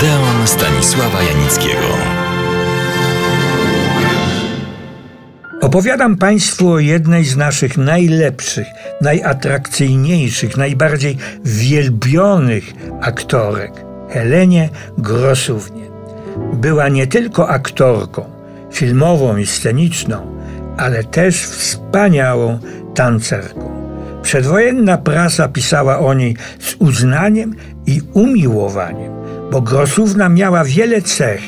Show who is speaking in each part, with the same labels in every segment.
Speaker 1: Odeon Stanisława Janickiego.
Speaker 2: Opowiadam Państwu o jednej z naszych najlepszych, najatrakcyjniejszych, najbardziej wielbionych aktorek, Helenie Grosównie. Była nie tylko aktorką filmową i sceniczną, ale też wspaniałą tancerką. Przedwojenna prasa pisała o niej z uznaniem i umiłowaniem, bo Grosówna miała wiele cech,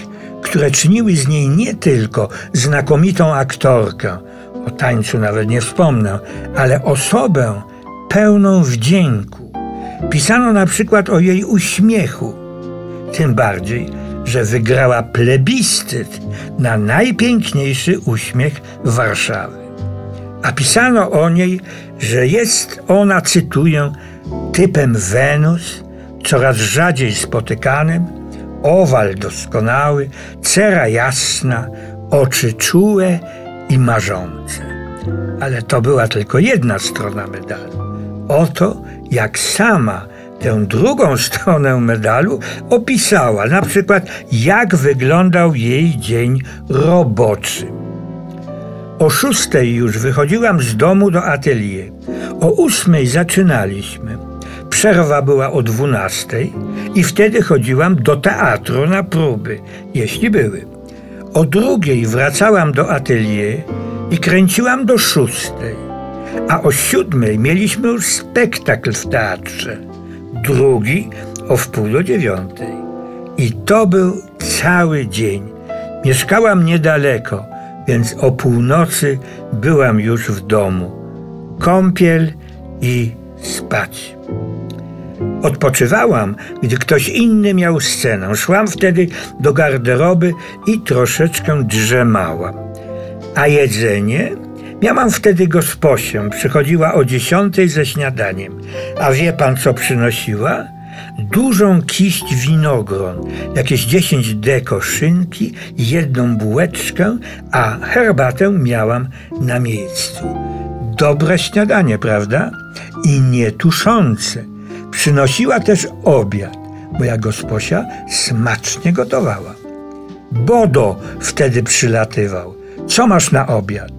Speaker 2: które czyniły z niej nie tylko znakomitą aktorkę, o tańcu nawet nie wspomnę, ale osobę pełną wdzięku. Pisano na przykład o jej uśmiechu, tym bardziej, że wygrała plebiscyt na najpiękniejszy uśmiech Warszawy. A pisano o niej, że jest ona, cytuję, typem Wenus, coraz rzadziej spotykanym, owal doskonały, cera jasna, oczy czułe i marzące. Ale to była tylko jedna strona medalu. Oto jak sama tę drugą stronę medalu opisała, na przykład jak wyglądał jej dzień roboczy. O szóstej już wychodziłam z domu do atelier. O ósmej zaczynaliśmy. Przerwa była o dwunastej i wtedy chodziłam do teatru na próby, jeśli były. O drugiej wracałam do atelier i kręciłam do szóstej. A o siódmej mieliśmy już spektakl w teatrze. Drugi o wpół do dziewiątej. I to był cały dzień. Mieszkałam niedaleko, więc o północy byłam już w domu. Kąpiel i spać. Odpoczywałam, gdy ktoś inny miał scenę. Szłam wtedy do garderoby i troszeczkę drzemałam. A jedzenie? Miałam wtedy gosposię. Przychodziła o dziesiątej ze śniadaniem. A wie pan, co przynosiła? Dużą kiść winogron, jakieś dziesięć deko szynki, jedną bułeczkę, a herbatę miałam na miejscu. Dobre śniadanie, prawda? I nietuszące. Przynosiła też obiad. Moja gosposia smacznie gotowała. Bodo wtedy przylatywał. Co masz na obiad?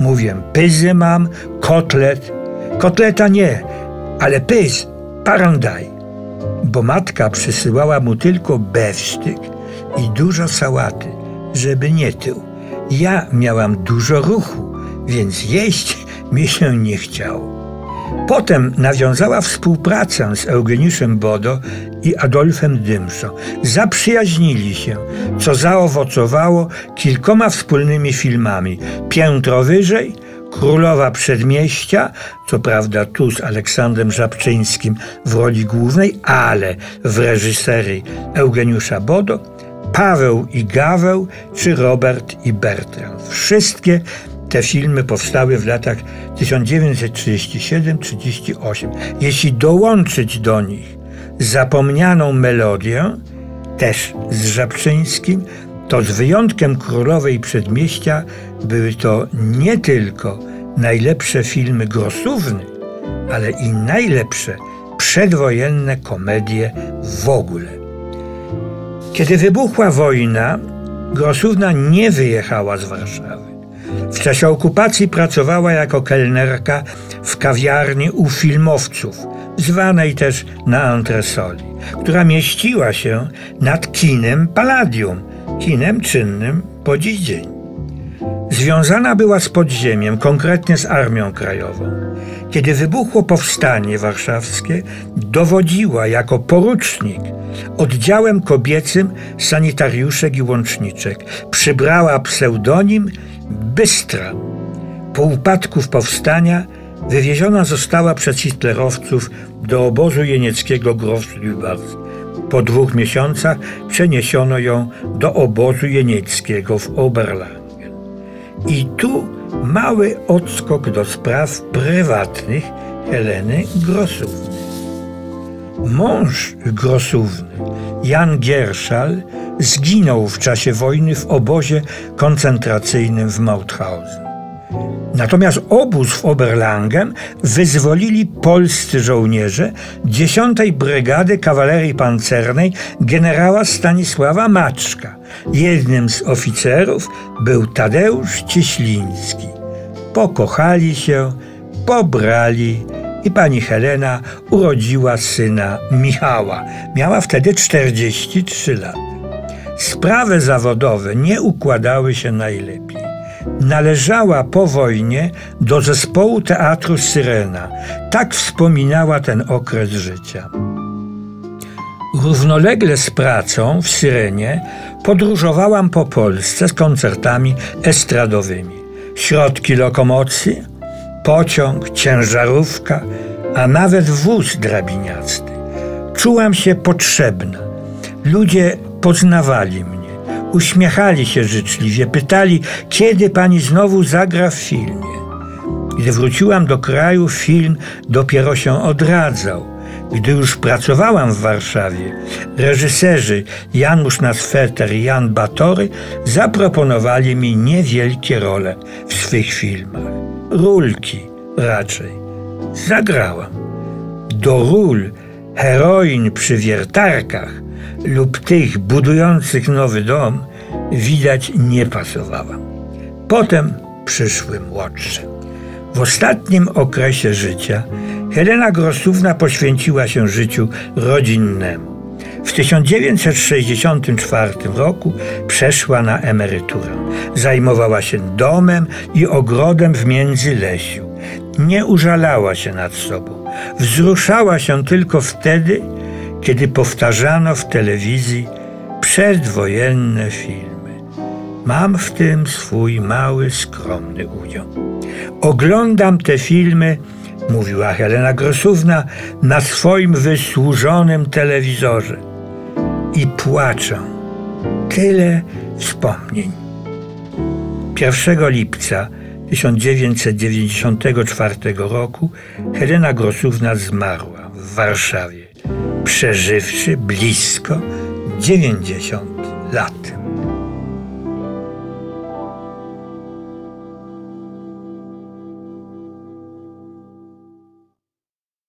Speaker 2: Mówię, pyzy mam, kotlet. Kotleta nie, ale pyz, parandaj. Bo matka przysyłała mu tylko bewsztyk i dużo sałaty, żeby nie tył. Ja miałam dużo ruchu, więc jeść mi się nie chciało. Potem nawiązała współpracę z Eugeniuszem Bodo i Adolfem Dymszo. Zaprzyjaźnili się, co zaowocowało kilkoma wspólnymi filmami. Piętro wyżej, Królowa Przedmieścia, co prawda tu z Aleksandrem Żabczyńskim w roli głównej, ale w reżyserii Eugeniusza Bodo, Paweł i Gaweł czy Robert i Bertrand. Wszystkie te filmy powstały w latach 1937-38. Jeśli dołączyć do nich zapomnianą melodię, też z Żabczyńskim, to z wyjątkiem Królowej Przedmieścia były to nie tylko najlepsze filmy Grosówny, ale i najlepsze przedwojenne komedie w ogóle. Kiedy wybuchła wojna, Grosówna nie wyjechała z Warszawy. W czasie okupacji pracowała jako kelnerka w kawiarni u filmowców, zwanej też na antresoli, która mieściła się nad kinem Palladium, kinem czynnym po dziś dzień. Związana była z podziemiem, konkretnie z Armią Krajową. Kiedy wybuchło powstanie warszawskie, dowodziła jako porucznik oddziałem kobiecym sanitariuszek i łączniczek. Przybrała pseudonim Bystra. Po upadku powstania wywieziona została przez hitlerowców do obozu jenieckiego Gross-Lübars. Po dwóch miesiącach przeniesiono ją do obozu jenieckiego w Oberlangen. I tu mały odskok do spraw prywatnych Heleny Grosówny. Mąż Grosówny, Jan Gierszal, zginął w czasie wojny w obozie koncentracyjnym w Mauthausen. Natomiast obóz w Oberlangem wyzwolili polscy żołnierze 10 Brygady Kawalerii Pancernej generała Stanisława Maczka. Jednym z oficerów był Tadeusz Cieśliński. Pokochali się, pobrali i pani Helena urodziła syna Michała. Miała wtedy 43 lata. Sprawy zawodowe nie układały się najlepiej. Należała po wojnie do zespołu teatru Syrena. Tak wspominała ten okres życia. Równolegle z pracą w Syrenie podróżowałam po Polsce z koncertami estradowymi. Środki lokomocji, pociąg, ciężarówka, a nawet wóz drabiniasty. Czułam się potrzebna. Ludzie poznawali mnie, uśmiechali się życzliwie, pytali, kiedy pani znowu zagra w filmie. Gdy wróciłam do kraju, film dopiero się odradzał. Gdy już pracowałam w Warszawie, reżyserzy Janusz Nasfeter i Jan Batory zaproponowali mi niewielkie role w swych filmach. Rulki raczej. Zagrałam. Do ról heroin przy wiertarkach lub tych budujących nowy dom widać nie pasowałam. Potem przyszły młodsze. W ostatnim okresie życia Helena Grosówna poświęciła się życiu rodzinnemu. W 1964 roku przeszła na emeryturę. Zajmowała się domem i ogrodem w Międzylesiu. Nie użalała się nad sobą. Wzruszała się tylko wtedy, kiedy powtarzano w telewizji przedwojenne filmy. Mam w tym swój mały, skromny udział. Oglądam te filmy, mówiła Helena Grosówna, na swoim wysłużonym telewizorze i płaczę. Tyle wspomnień. 1 lipca 1994 roku Helena Grosówna zmarła w Warszawie, przeżywszy blisko 90 lat.